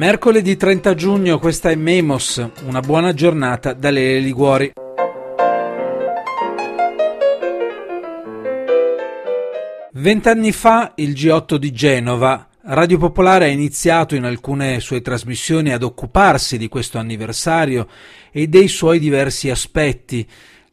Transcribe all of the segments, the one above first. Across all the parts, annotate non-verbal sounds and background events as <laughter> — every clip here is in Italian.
Mercoledì 30 giugno, questa è Memos, una buona giornata da Lele Liguori. Vent'anni fa il G8 di Genova Radio Popolare ha iniziato in alcune sue trasmissioni ad occuparsi di questo anniversario e dei suoi diversi aspetti,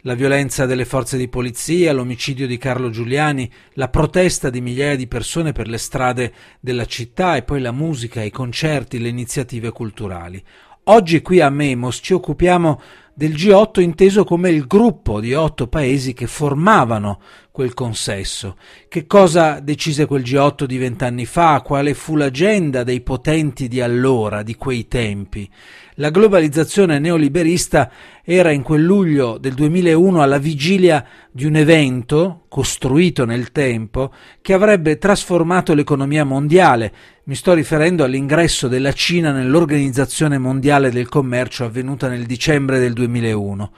la violenza delle forze di polizia, l'omicidio di Carlo Giuliani, la protesta di migliaia di persone per le strade della città e poi la musica, i concerti, le iniziative culturali. Oggi qui a Memos ci occupiamo del G8 inteso come il gruppo di otto paesi che formavano quel consesso. Che cosa decise quel G8 di vent'anni fa? Quale fu l'agenda dei potenti di allora, di quei tempi? La globalizzazione neoliberista era in quel luglio del 2001 alla vigilia di un evento costruito nel tempo che avrebbe trasformato l'economia mondiale. Mi sto riferendo all'ingresso della Cina nell'Organizzazione Mondiale del Commercio avvenuta nel dicembre del 2001.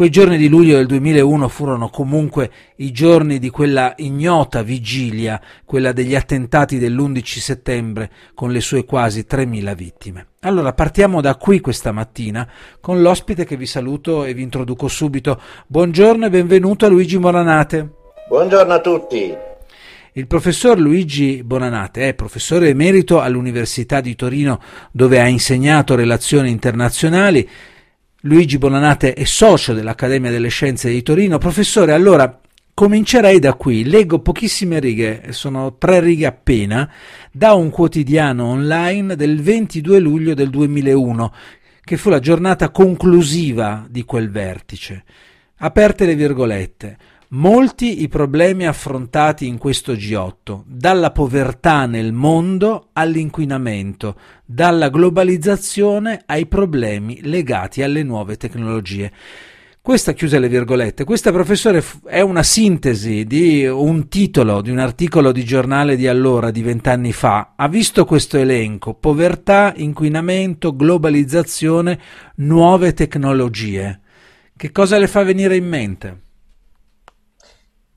Quei giorni di luglio del 2001 furono comunque i giorni di quella ignota vigilia, quella degli attentati dell'11 settembre, con le sue quasi 3.000 vittime. Allora partiamo da qui questa mattina con l'ospite che vi saluto e vi introduco subito. Buongiorno e benvenuto a Luigi Moranate. Buongiorno a tutti. Il professor Luigi Bonanate è professore emerito all'Università di Torino dove ha insegnato relazioni internazionali Luigi Bonanate è socio dell'Accademia delle Scienze di Torino. Professore, allora comincerei da qui. Leggo pochissime righe, sono tre righe appena, da un quotidiano online del 22 luglio del 2001, che fu la giornata conclusiva di quel vertice. Aperte le virgolette. Molti i problemi affrontati in questo G8, dalla povertà nel mondo all'inquinamento, dalla globalizzazione ai problemi legati alle nuove tecnologie. Questa, chiuse le virgolette, questa professore è una sintesi di un titolo di un articolo di giornale di allora, di vent'anni fa. Ha visto questo elenco, povertà, inquinamento, globalizzazione, nuove tecnologie. Che cosa le fa venire in mente?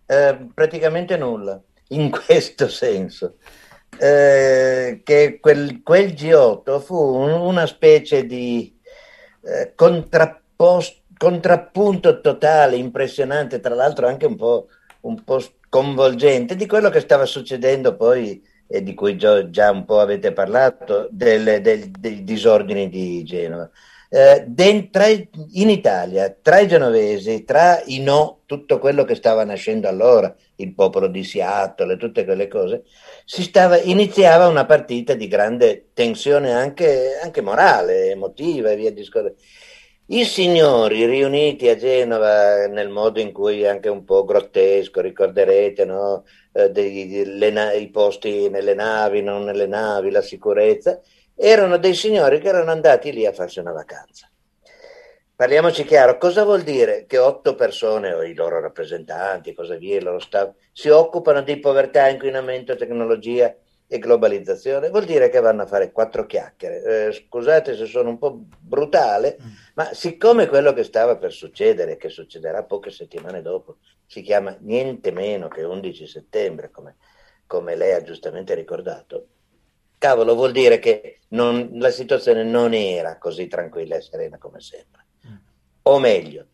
Eh, praticamente nulla, <laughs> in questo senso. Eh, che quel, quel, G8 fu un, una specie di eh, contrappunto totale, impressionante, tra l'altro anche un po', un po' sconvolgente di quello che stava succedendo poi e di cui già, un po' avete parlato, del, del, dei disordini di Genova eh, tra, in Italia, tra i genovesi, tra i no, tutto quello che stava nascendo allora, il popolo di Seattle e tutte quelle cose, stava, iniziava una partita di grande tensione anche, anche morale, emotiva e via discorrendo. I signori riuniti a Genova nel modo in cui anche un po' grottesco, ricorderete, no? eh, dei, le, i posti nelle navi, non nelle navi, la sicurezza, erano dei signori che erano andati lì a farsi una vacanza. Parliamoci chiaro, cosa vuol dire che otto persone o i loro rappresentanti, cosa via, il loro staff, si occupano di povertà, inquinamento, tecnologia e globalizzazione? Vuol dire che vanno a fare quattro chiacchiere. Eh, scusate se sono un po' brutale, mm. ma siccome quello che stava per succedere, che succederà poche settimane dopo, si chiama niente meno che 11 settembre, come, come lei ha giustamente ricordato, cavolo, vuol dire che non, la situazione non era così tranquilla e serena come sembra. Mm. O meglio,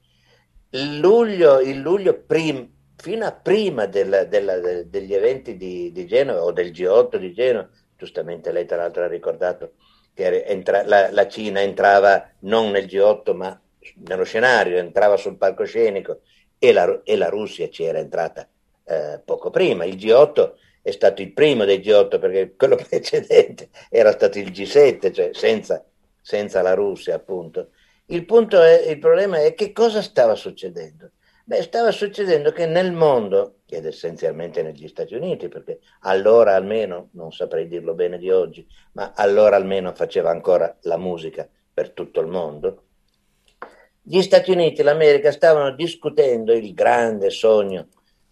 il luglio, il luglio prim, fino a prima del, del, del, degli eventi di, di, Genova o del G8 di Genova, giustamente lei tra l'altro ha ricordato che entra, la, la, Cina entrava non nel G8 ma nello scenario, entrava sul palcoscenico e la, e la Russia ci era entrata eh, poco prima. Il G8 è stato il primo dei G8 perché quello <laughs> precedente era stato il G7, cioè senza, senza la Russia appunto. Il, punto è, il problema è che cosa stava succedendo? Beh, stava succedendo che nel mondo, ed essenzialmente negli Stati Uniti, perché allora almeno, non saprei dirlo bene di oggi, ma allora almeno faceva ancora la musica per tutto il mondo, gli Stati Uniti e l'America stavano discutendo il grande sogno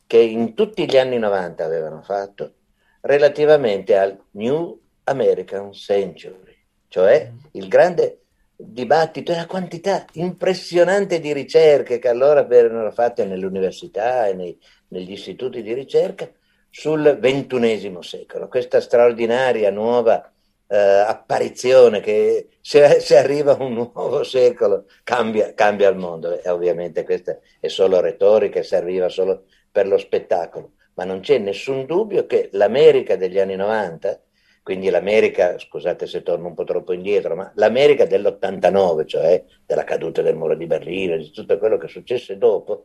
che in tutti gli anni 90 avevano fatto relativamente al New American Century, cioè il grande dibattito e la quantità impressionante di ricerche che allora venivano fatte nelle università e nei, negli istituti di ricerca sul ventunesimo secolo, questa straordinaria nuova eh, apparizione che se, se, arriva un nuovo secolo cambia, cambia il mondo. E ovviamente questa è solo retorica serviva solo per lo spettacolo, ma non c'è nessun dubbio che l'America degli anni 90 quindi l'America, scusate se torno un po' troppo indietro, ma l'America dell'89, cioè della caduta del muro di Berlino, di tutto quello che successe dopo,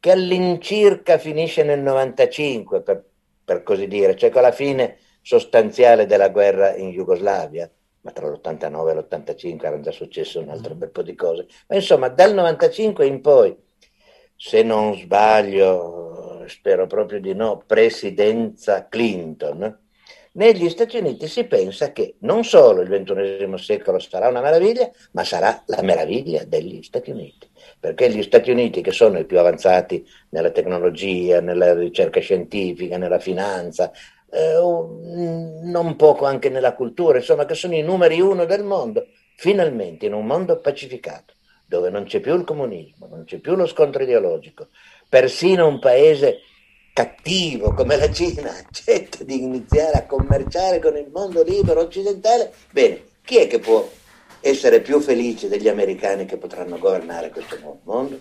che all'incirca finisce nel 95, per, per così dire, cioè con la fine sostanziale della guerra in Jugoslavia, ma tra l'89 e l'85 era già successo un altro bel po' di cose. Ma insomma, dal 95 in poi, se non sbaglio, spero proprio di no, presidenza Clinton, negli Stati Uniti si pensa che non solo il XXI secolo sarà una meraviglia, ma sarà la meraviglia degli Stati Uniti, perché gli Stati Uniti, che sono i più avanzati nella tecnologia, nella ricerca scientifica, nella finanza, eh, non poco anche nella cultura, insomma, che sono i numeri uno del mondo, finalmente in un mondo pacificato, dove non c'è più il comunismo, non c'è più lo scontro ideologico, persino un paese cattivo come la Cina <laughs> accetta di iniziare a commerciare con il mondo libero occidentale, bene, chi è che può essere più felice degli americani che potranno governare questo nuovo mondo?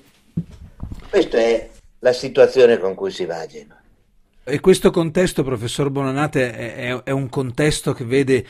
Questa è la situazione con cui si va a Genova. E questo contesto, professor Bonanate, è, è un contesto che vede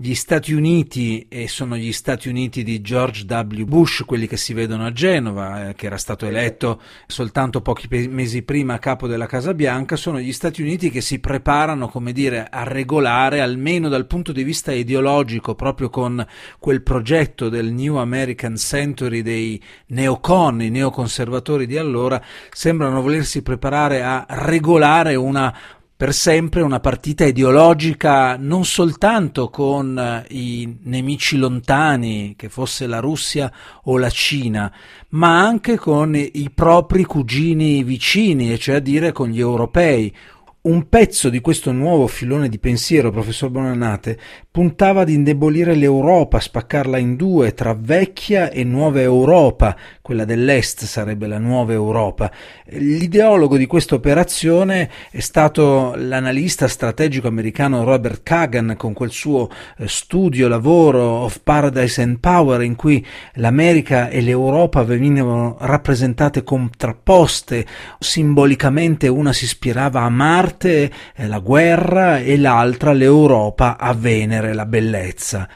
gli Stati Uniti, e sono gli Stati Uniti di George W. Bush, quelli che si vedono a Genova, eh, che era stato eletto soltanto pochi pe- mesi prima a capo della Casa Bianca, sono gli Stati Uniti che si preparano, come dire, a regolare, almeno dal punto di vista ideologico, proprio con quel progetto del New American Century dei neocon, i neoconservatori di allora, sembrano volersi preparare a regolare una per sempre una partita ideologica non soltanto con eh, i nemici lontani, che fosse la Russia o la Cina, ma anche con i propri cugini vicini, e cioè a dire con gli europei, un pezzo di questo nuovo filone di pensiero, professor Bonannate, puntava ad indebolire l'Europa, spaccarla in due, tra vecchia e nuova Europa, quella dell'Est sarebbe la nuova Europa. L'ideologo di questa operazione è stato l'analista strategico americano Robert Kagan con quel suo eh, studio, lavoro of Paradise and Power in cui l'America e l'Europa venivano rappresentate contrapposte, simbolicamente una si ispirava a Marte, eh, la guerra, e l'altra l'Europa a Venere dividere la bellezza.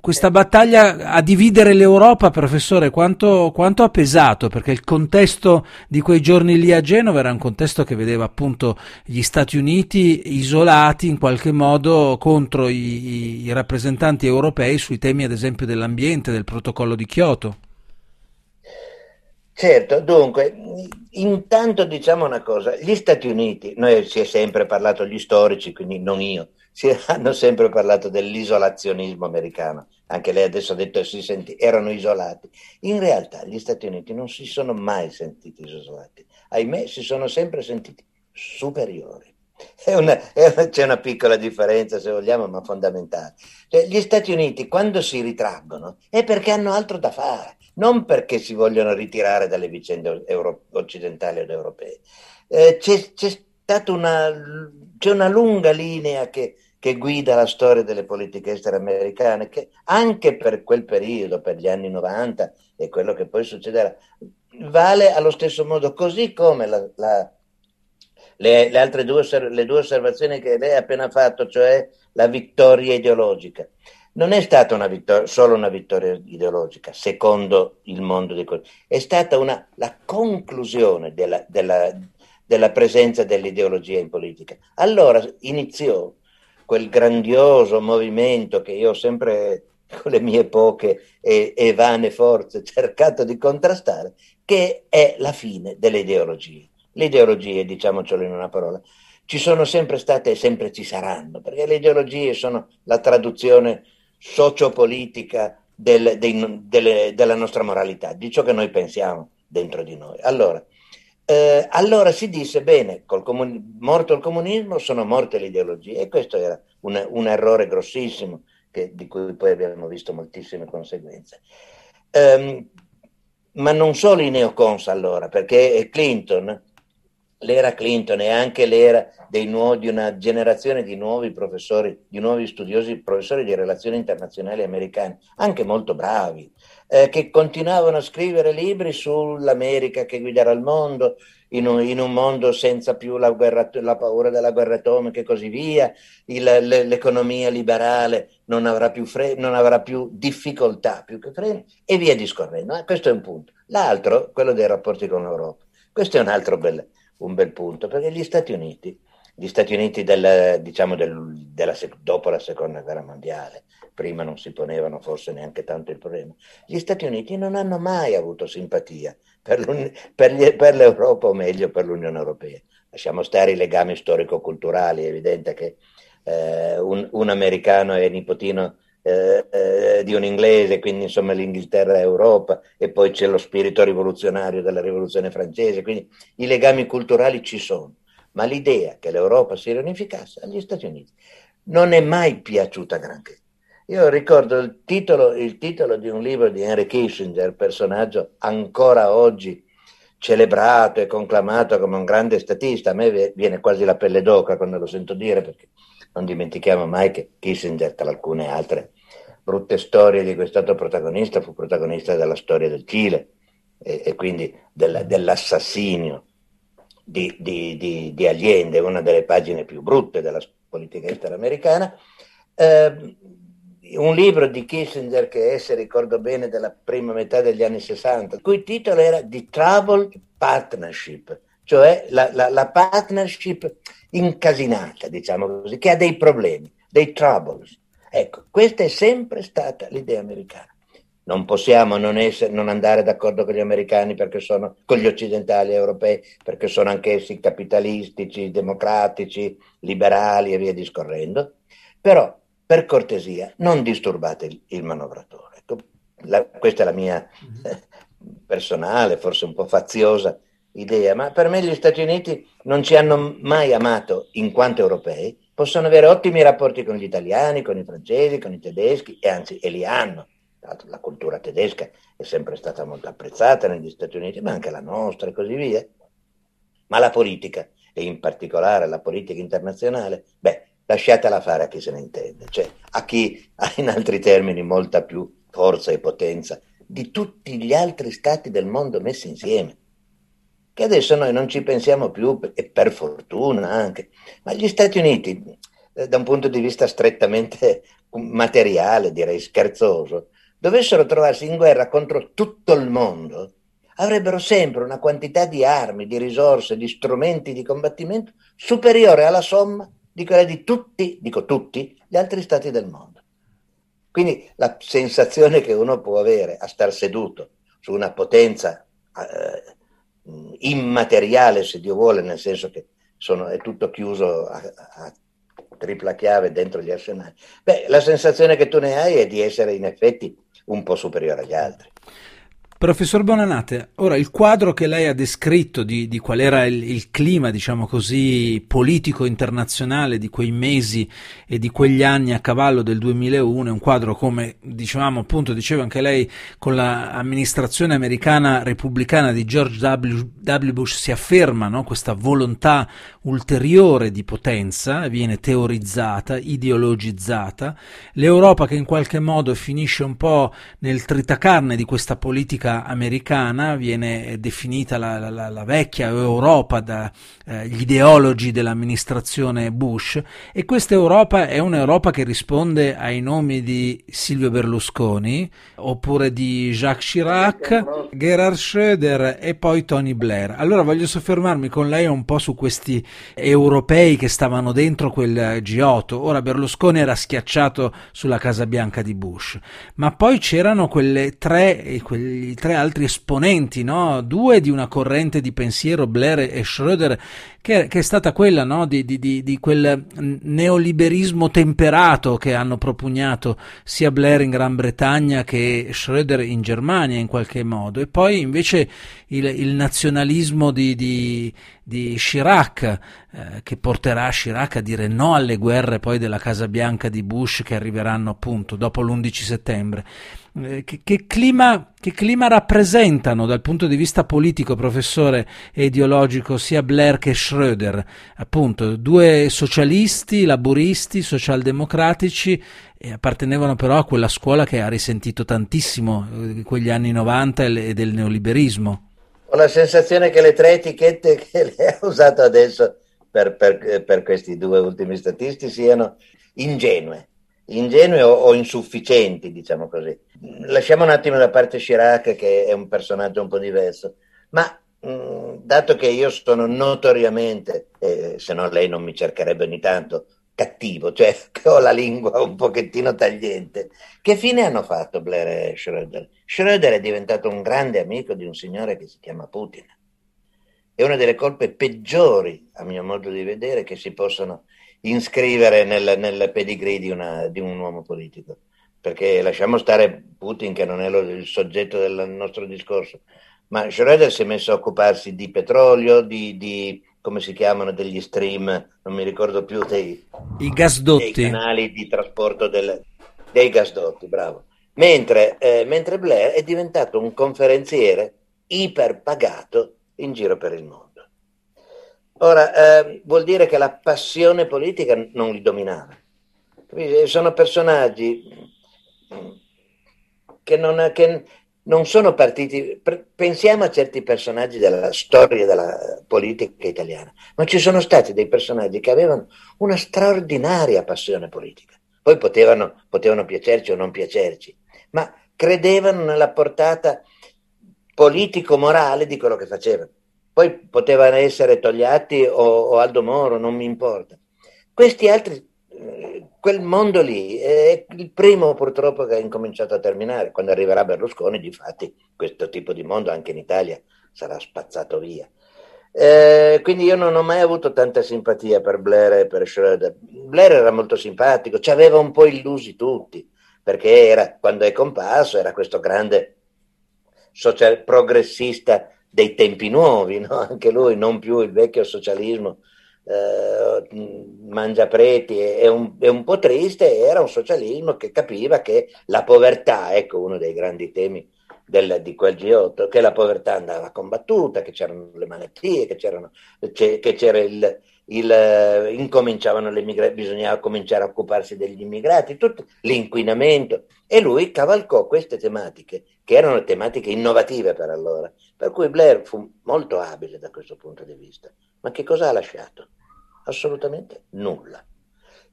Questa battaglia a dividere l'Europa, professore, quanto, quanto, ha pesato? Perché il contesto di quei giorni lì a Genova era un contesto che vedeva appunto gli Stati Uniti isolati in qualche modo contro i, i rappresentanti europei sui temi ad esempio dell'ambiente, del protocollo di Kyoto. Certo, dunque, intanto diciamo una cosa, gli Stati Uniti, noi si è sempre parlato, gli storici, quindi non io, si <laughs> hanno sempre parlato dell'isolazionismo americano, anche lei adesso ha detto che si senti, erano isolati. In realtà gli Stati Uniti non si sono mai sentiti isolati, ahimè si sono sempre sentiti superiori. Una, una, c'è una piccola differenza, se vogliamo, ma fondamentale. Cioè, gli Stati Uniti, quando si ritraggono, è perché hanno altro da fare, non perché si vogliono ritirare dalle vicende euro, occidentali ed europee. Eh, c'è, c'è, stata una, c'è una lunga linea che, che guida la storia delle politiche estere americane, che anche per quel periodo, per gli anni 90 e quello che poi succederà, vale allo stesso modo, così come la, la, le, le, altre due, le due osservazioni che lei ha appena fatto, cioè la vittoria ideologica. Non è stata una vittoria, solo una vittoria ideologica, secondo il mondo di cose, è stata una, la conclusione della, della, della presenza dell'ideologia in politica. Allora iniziò quel grandioso movimento che io ho sempre <laughs> con le mie poche e, e vane forze <laughs> cercato di contrastare, che è la fine delle ideologie. Le ideologie, diciamocelo in una parola, ci sono sempre state e sempre ci saranno, perché le ideologie sono la traduzione sociopolitica del, dei, delle, della nostra moralità, di ciò che noi pensiamo dentro di noi. Allora, eh, allora si disse, bene, comuni- morto il comunismo sono morte le ideologie e questo era un, un errore grossissimo che, di cui poi abbiamo visto moltissime conseguenze. Um, ma non solo i neocons allora, perché Clinton l'era Clinton e anche l'era nuovi, di una generazione di nuovi professori, di nuovi studiosi, professori di relazioni internazionali americani, anche molto bravi, eh, che continuavano a scrivere libri sull'America che guiderà il mondo, in un, in un mondo senza più la, guerra, la, paura della guerra atomica e così via, il, l'economia liberale non avrà, più fre, non avrà più difficoltà, più che freni, e via discorrendo. Eh, questo è un punto. L'altro, quello dei rapporti con l'Europa, questo è un altro bel, un bel punto, perché gli Stati Uniti, gli Stati Uniti del, diciamo del, della, dopo la seconda guerra mondiale, prima non si ponevano forse neanche tanto il problema, gli Stati Uniti non hanno mai avuto simpatia per, per, gli, per l'Europa o meglio per l'Unione Europea. Lasciamo stare i legami storico-culturali, è evidente che eh, un, un, americano è nipotino eh, eh, di un inglese, quindi insomma l'Inghilterra è Europa e poi c'è lo spirito rivoluzionario della rivoluzione francese, quindi i legami culturali ci sono, ma l'idea che l'Europa si riunificasse agli Stati Uniti non è mai piaciuta granché. Io ricordo il titolo, il titolo di un libro di Henry Kissinger, personaggio ancora oggi celebrato e conclamato come un grande statista. A me viene quasi la pelle d'oca quando lo sento dire, perché non dimentichiamo mai che Kissinger, tra alcune altre brutte storie di cui è stato protagonista, fu protagonista della storia del Cile e, e quindi della, dell'assassinio di, di, di, di, Allende, una delle pagine più brutte della politica estera americana. Eh, un libro di Kissinger che è, se ricordo bene, della prima metà degli anni 60, il cui titolo era The Troubled Partnership, cioè la, la, la partnership incasinata, diciamo così, che ha dei problemi, dei troubles. Ecco, questa è sempre stata l'idea americana. Non possiamo non, essere, non andare d'accordo con gli americani perché sono, con gli occidentali europei, perché sono anch'essi capitalistici, democratici, liberali e via discorrendo. Però, per cortesia, non disturbate il, il manovratore. Ecco, la, questa è la mia eh, personale, forse un po' faziosa idea, ma per me gli Stati Uniti non ci hanno mai amato in quanto europei, possono avere ottimi rapporti con gli italiani, con i francesi, con i tedeschi, e anzi, e li hanno. La cultura tedesca è sempre stata molto apprezzata negli Stati Uniti, ma anche la nostra e così via. Ma la politica, e in particolare la politica internazionale, beh, lasciatela fare a chi se ne intende, cioè a chi ha in altri termini molta più forza e potenza di tutti gli altri stati del mondo messi insieme che adesso noi non ci pensiamo più, e per fortuna anche, ma gli Stati Uniti, eh, da un punto di vista strettamente materiale, direi scherzoso, dovessero trovarsi in guerra contro tutto il mondo, avrebbero sempre una quantità di armi, di risorse, di strumenti di combattimento superiore alla somma di quella di tutti, dico tutti, gli altri stati del mondo. Quindi la sensazione che uno può avere a star seduto su una potenza eh, immateriale, se Dio vuole, nel senso che sono, è tutto chiuso a, a tripla chiave dentro gli arsenali. Beh, la sensazione che tu ne hai è di essere in effetti un po' superiore agli altri. Professor Bonanate, ora il quadro che lei ha descritto di, di qual era il, il, clima, diciamo così, politico internazionale di quei mesi e di quegli anni a cavallo del 2001 è un quadro come, dicevamo appunto, diceva anche lei, con l'amministrazione americana repubblicana di George W. Bush si afferma no? questa volontà ulteriore di potenza, viene teorizzata, ideologizzata, l'Europa che in qualche modo finisce un po' nel tritacarne di questa politica politica americana viene definita la, la, la vecchia Europa dagli eh, ideologi dell'amministrazione Bush e questa Europa è un'Europa che risponde ai nomi di Silvio Berlusconi oppure di Jacques Chirac, Gerhard Schröder e poi Tony Blair. Allora voglio soffermarmi con lei un po' su questi europei che stavano dentro quel G8. Ora Berlusconi era schiacciato sulla Casa Bianca di Bush, ma poi c'erano quelle tre, quegli tre altri esponenti, no? due di una corrente di pensiero, Blair e Schröder, che, che è stata quella no? di, di, di, di, quel neoliberismo temperato che hanno propugnato sia Blair in Gran Bretagna che Schröder in Germania in qualche modo, e poi invece il, il nazionalismo di, Chirac eh, che porterà Chirac a dire no alle guerre poi della Casa Bianca di Bush che arriveranno appunto dopo l'11 settembre. Eh, che, che, clima, che, clima, rappresentano dal punto di vista politico, professore, e ideologico sia Blair che Schröder? Appunto, due socialisti, laburisti, socialdemocratici, e appartenevano però a quella scuola che ha risentito tantissimo di eh, quegli anni 90 e del neoliberismo. Ho la sensazione che le tre etichette <laughs> che lei ha usato adesso per, per, per questi due ultimi statisti siano ingenue ingenue o, o, insufficienti, diciamo così. Lasciamo un attimo da parte Chirac, che è un personaggio un po' diverso, ma mh, mm, dato che io sono notoriamente, eh, se no lei non mi cercherebbe ogni tanto, cattivo, cioè che <laughs> ho la lingua un pochettino tagliente, che fine hanno fatto Blair e Schröder? Schröder è diventato un grande amico di un signore che si chiama Putin. È una delle colpe peggiori, a mio modo di vedere, che si possono iscrivere nel, nel pedigree di, una, di, un uomo politico. Perché lasciamo stare Putin, che non è lo, il soggetto del nostro discorso, ma Schroeder si è messo a occuparsi di petrolio, di, di come si chiamano, degli stream, non mi ricordo più, dei, I gasdotti. dei canali di trasporto del, dei gasdotti, bravo. Mentre, eh, mentre Blair è diventato un conferenziere iperpagato in giro per il mondo. Ora, eh, vuol dire che la passione politica non li dominava. Sono personaggi che non, che non sono partiti. Pensiamo a certi personaggi della storia della politica italiana, ma ci sono stati dei personaggi che avevano una straordinaria passione politica. Poi potevano, potevano piacerci o non piacerci, ma credevano nella portata politico-morale di quello che facevano. Poi potevano essere Togliatti o, o Aldo Moro, non mi importa. Questi altri, eh, quel mondo lì è il primo purtroppo che ha incominciato a terminare. Quando arriverà Berlusconi, difatti, questo tipo di mondo anche in Italia sarà spazzato via. Eh, quindi io non ho mai avuto tanta simpatia per Blair e per Schroeder. Blair era molto simpatico, ci aveva un po' illusi tutti, perché era, quando è comparso era questo grande social progressista dei tempi nuovi, no? <laughs> anche lui, non più il vecchio socialismo eh, mangia preti, è un, è un, po' triste, era un socialismo che capiva che la povertà, ecco uno dei grandi temi del, di quel G8, che la povertà andava combattuta, che c'erano le malattie, che, che c'era il, il, incominciavano le migra- bisognava cominciare a occuparsi degli immigrati, tutto l'inquinamento. E lui cavalcò queste tematiche, che erano tematiche innovative per allora, per cui Blair fu molto abile da questo punto di vista. Ma che cosa ha lasciato? Assolutamente nulla.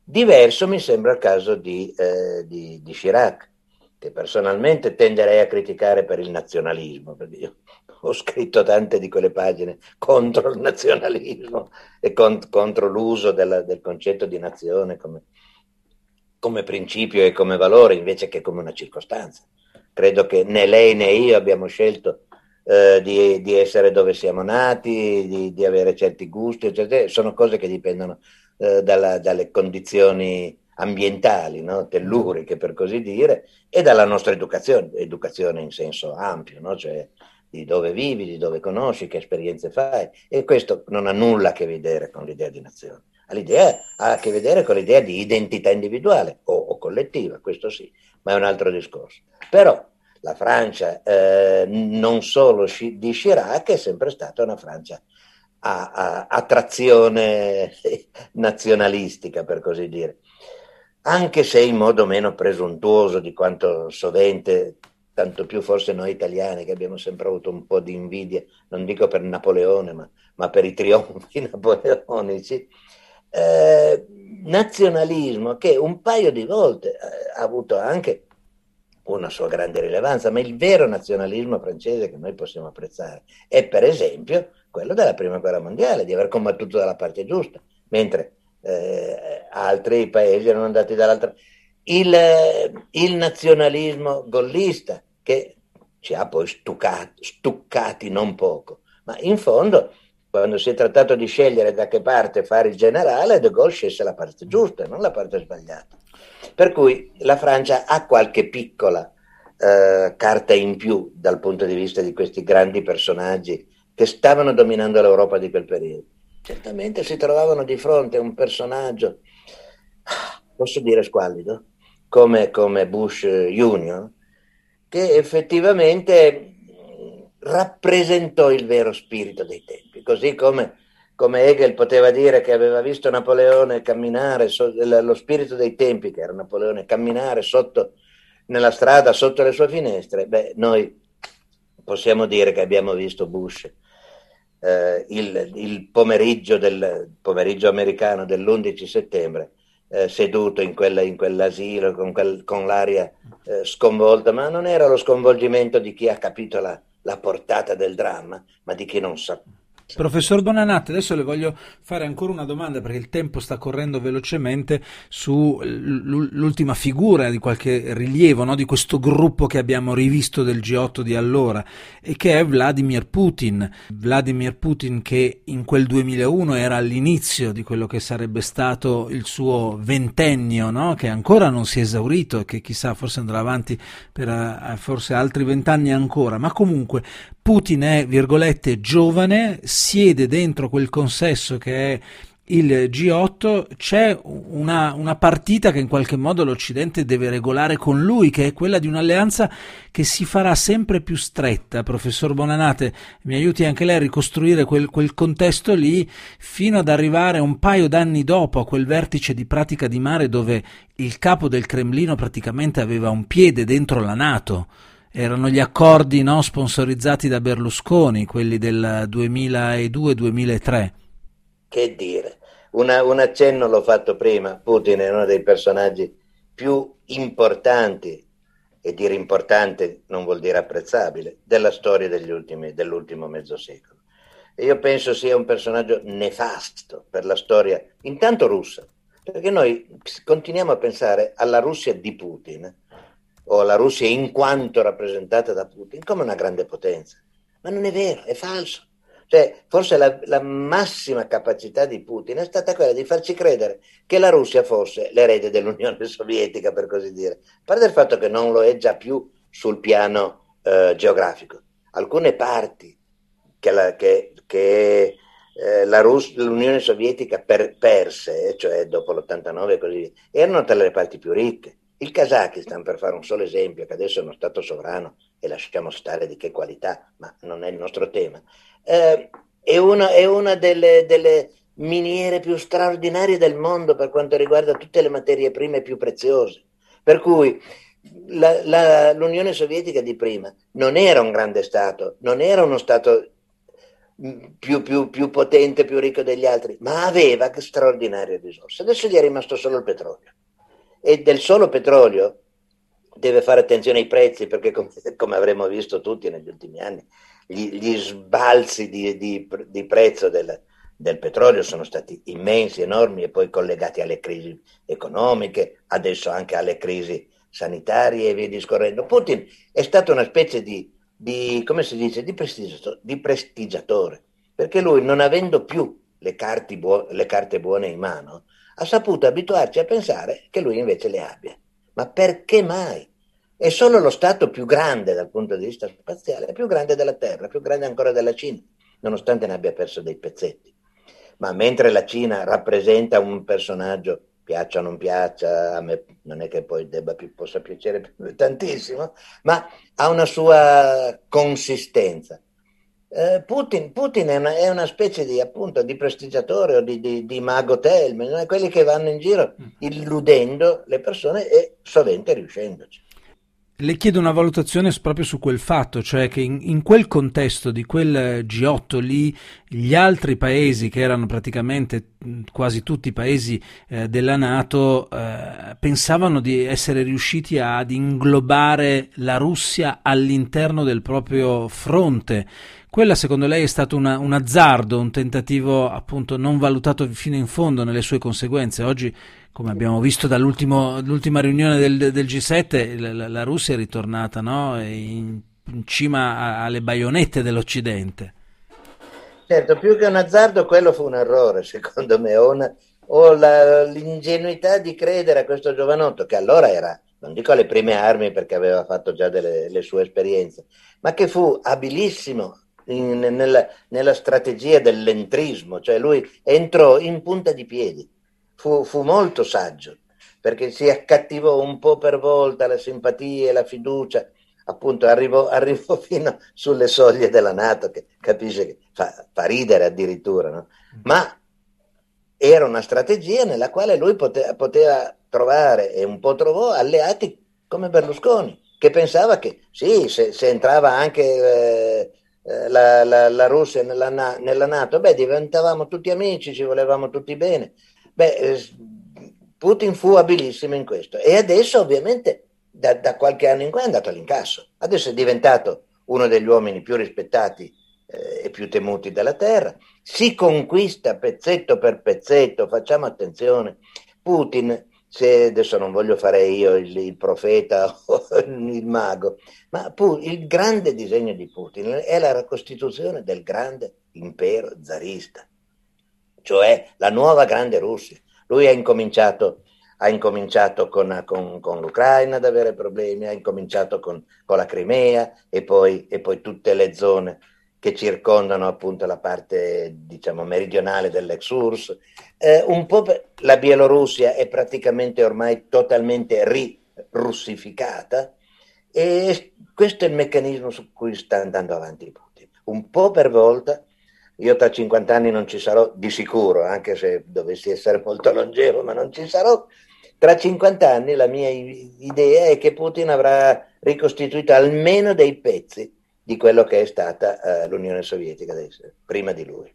Diverso mi sembra il caso di, eh, di, di Chirac, che personalmente tenderei a criticare per il nazionalismo, perché io ho scritto tante di quelle pagine contro il nazionalismo e cont- contro l'uso della, del concetto di nazione come, come principio e come valore invece che come una circostanza. Credo che né lei né io abbiamo scelto eh, di, di, essere dove siamo nati, di, di avere certi gusti, eccetera. sono cose che dipendono eh, dalla, dalle condizioni ambientali, no? telluriche per così dire, e dalla nostra educazione, educazione in senso ampio, no? cioè di dove vivi, di dove conosci, che esperienze fai. E questo non ha nulla a che vedere con l'idea di nazione. L'idea ha a che vedere con l'idea di identità individuale o, o collettiva, questo sì, ma è un altro discorso. Però la Francia, eh, non solo di Chirac, è sempre stata una Francia a, a, a trazione <laughs> nazionalistica, per così dire, anche se in modo meno presuntuoso di quanto sovente tanto più forse noi italiani che abbiamo sempre avuto un po' di invidia, non dico per Napoleone, ma, ma per i trionfi <laughs> napoleonici, eh, nazionalismo che un paio di volte eh, ha avuto anche una sua grande rilevanza, ma il vero nazionalismo francese che noi possiamo apprezzare è per esempio quello della prima guerra mondiale, di aver combattuto dalla parte giusta, mentre eh, altri paesi erano andati dall'altra. Il, il nazionalismo gollista che ci ha poi stuccati, stuccati non poco, ma in fondo quando si è trattato di scegliere da che parte fare il generale, De Gaulle scelse la parte giusta, non la parte sbagliata. Per cui la Francia ha qualche piccola eh, carta in più dal punto di vista di questi grandi personaggi che stavano dominando l'Europa di quel periodo. Certamente si trovavano di fronte a un personaggio, posso dire squallido, come, come Bush Junior, che effettivamente rappresentò il vero spirito dei tempi, così come, come Hegel poteva dire che aveva visto Napoleone camminare, so, lo spirito dei tempi, che era Napoleone, camminare sotto, nella strada sotto le sue finestre, beh, noi possiamo dire che abbiamo visto Bush eh, il, il, pomeriggio, del, pomeriggio americano dell'11 settembre eh, seduto in, quella, in, quell'asilo con, quel, con l'aria eh, sconvolta, ma non era lo sconvolgimento di chi ha capito la, la portata del dramma, ma di chi non sa, Professor Bonanatti, adesso le voglio fare ancora una domanda perché il tempo sta correndo velocemente sull'ultima figura di qualche rilievo no? di questo gruppo che abbiamo rivisto del G8 di allora e che è Vladimir Putin. Vladimir Putin che in quel 2001 era all'inizio di quello che sarebbe stato il suo ventennio, no? che ancora non si è esaurito e che chissà forse andrà avanti per uh, forse altri vent'anni ancora, ma comunque Putin è, virgolette, giovane, siede dentro quel consesso che è il G8, c'è una, una, partita che in qualche modo l'Occidente deve regolare con lui, che è quella di un'alleanza che si farà sempre più stretta. Professor Bonanate, mi aiuti anche lei a ricostruire quel, quel contesto lì fino ad arrivare un paio d'anni dopo a quel vertice di pratica di mare dove il capo del Cremlino praticamente aveva un piede dentro la Nato erano gli accordi no, sponsorizzati da Berlusconi, quelli del 2002-2003. Che dire, Una, un accenno l'ho fatto prima, Putin è uno dei personaggi più importanti, e dire importante non vuol dire apprezzabile, della storia ultimi, dell'ultimo mezzo secolo. E io penso sia un personaggio nefasto per la storia, intanto russa, perché noi continuiamo a pensare alla Russia di Putin o la Russia in quanto rappresentata da Putin come una grande potenza. Ma non è vero, è falso. Cioè, forse la, la, massima capacità di Putin è stata quella di farci credere che la Russia fosse l'erede dell'Unione Sovietica, per così dire, a parte il fatto che non lo è già più sul piano eh, geografico. Alcune parti che, la, che, che eh, la Rus- l'Unione Sovietica per, perse, cioè dopo l'89 e così via, erano tra le parti più ricche il Kazakistan, per fare un solo esempio, che adesso è uno Stato sovrano e lasciamo stare di che qualità, ma non è il nostro tema, eh, è una, è una delle, delle, miniere più straordinarie del mondo per quanto riguarda tutte le materie prime più preziose. Per cui la, la, l'Unione Sovietica di prima non era un grande Stato, non era uno Stato più, più, più potente, più ricco degli altri, ma aveva straordinarie risorse. Adesso gli è rimasto solo il petrolio e del solo petrolio deve fare attenzione ai prezzi perché come, avremo visto tutti negli ultimi anni gli, gli sbalzi di, di, di prezzo del, del, petrolio sono stati immensi, enormi e poi collegati alle crisi economiche, adesso anche alle crisi sanitarie e via discorrendo. Putin è stato una specie di, di come si dice, di, prestigiatore, di prestigiatore perché lui non avendo più le carte, le carte buone in mano, ha saputo abituarci a pensare che lui invece le abbia. Ma perché mai? È solo lo Stato più grande dal punto di vista spaziale, più grande della Terra, più grande ancora della Cina, nonostante ne abbia perso dei pezzetti. Ma mentre la Cina rappresenta un personaggio, piaccia o non piaccia, a me non è che poi debba, possa piacere <laughs> tantissimo, ma ha una sua consistenza eh, Putin, Putin è, una, è, una, specie di, appunto, di prestigiatore o di, di, di mago Telm, quelli che vanno in giro mm. illudendo le persone e sovente riuscendoci. Le chiedo una valutazione proprio su quel fatto, cioè che in, in, quel contesto di quel G8 lì, gli altri paesi che erano praticamente quasi tutti i paesi eh, della Nato eh, pensavano di essere riusciti ad inglobare la Russia all'interno del proprio fronte quella secondo lei è stato una, un azzardo, un tentativo appunto non valutato fino in fondo nelle sue conseguenze. Oggi, come abbiamo visto dall'ultima riunione del, del G7, la, la, Russia è ritornata no? in, in, cima alle baionette dell'Occidente. Certo, più che un azzardo, quello fu un errore, secondo me, o, una, o la, l'ingenuità di credere a questo giovanotto, che allora era, non dico alle prime armi perché aveva fatto già delle, le sue esperienze, ma che fu abilissimo in, nella, nella, strategia dell'entrismo, cioè lui entrò in punta di piedi, fu, fu molto saggio, perché si accattivò un po' per volta la simpatia e la fiducia, appunto arrivò, <laughs> arrivò, fino sulle soglie della Nato, che capisce che fa, fa ridere addirittura, no? Mm. ma era una strategia nella quale lui poteva, poteva, trovare, e un po' trovò, alleati come Berlusconi, che pensava che sì, se, se entrava anche eh, eh la, la, la, Russia nella, nella, Nato, beh, diventavamo tutti amici, ci volevamo tutti bene. Beh, eh, Putin fu abilissimo in questo e adesso ovviamente da, da, qualche anno in qua è andato all'incasso. Adesso è diventato uno degli uomini più rispettati eh, e più temuti della terra. Si conquista pezzetto per pezzetto, facciamo attenzione. Putin, se adesso non voglio fare io il, il profeta <laughs> o il mago, ma il grande disegno di Putin è la ricostituzione del grande impero zarista, cioè la nuova grande Russia. Lui ha incominciato, ha incominciato con, con, con, l'Ucraina ad avere problemi, ha incominciato con, con la Crimea e poi, e poi, tutte le zone che circondano appunto la parte diciamo meridionale dell'ex URSS. Eh, un po' per, la Bielorussia è praticamente ormai totalmente rirussificata e questo è il meccanismo su cui sta andando avanti Putin. Un po' per volta io tra 50 anni non ci sarò di sicuro, anche se dovessi essere molto longevo, ma non ci sarò. Tra 50 anni la mia idea è che Putin avrà ricostituito almeno dei pezzi di quello che è stata uh, l'Unione Sovietica prima di lui.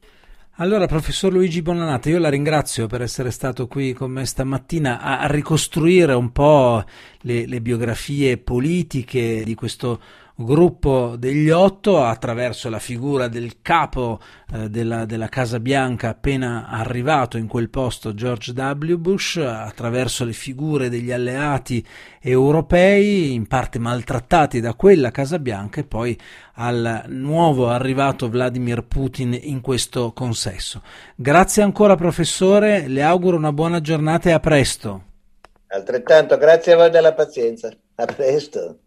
Allora, professor Luigi Bonanata, io la ringrazio per essere stato qui con me stamattina a, a ricostruire un po' le, le biografie politiche di questo gruppo degli otto attraverso la figura del capo eh, della, della, Casa Bianca appena arrivato in quel posto George W. Bush, attraverso le figure degli alleati europei in parte maltrattati da quella Casa Bianca e poi al nuovo arrivato Vladimir Putin in questo consesso. Grazie ancora professore, le auguro una buona giornata e a presto. Altrettanto, grazie a voi della pazienza. A presto.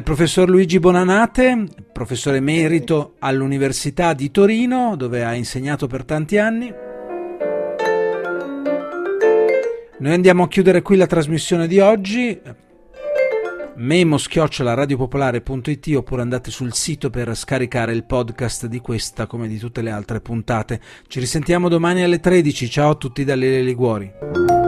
Il professor Luigi Bonanate, professore emerito all'Università di Torino, dove ha insegnato per tanti anni. Noi andiamo a chiudere qui la trasmissione di oggi. Memo radiopopolare.it oppure andate sul sito per scaricare il podcast di questa come di tutte le altre puntate. Ci risentiamo domani alle 13. Ciao a tutti da Lele Liguori.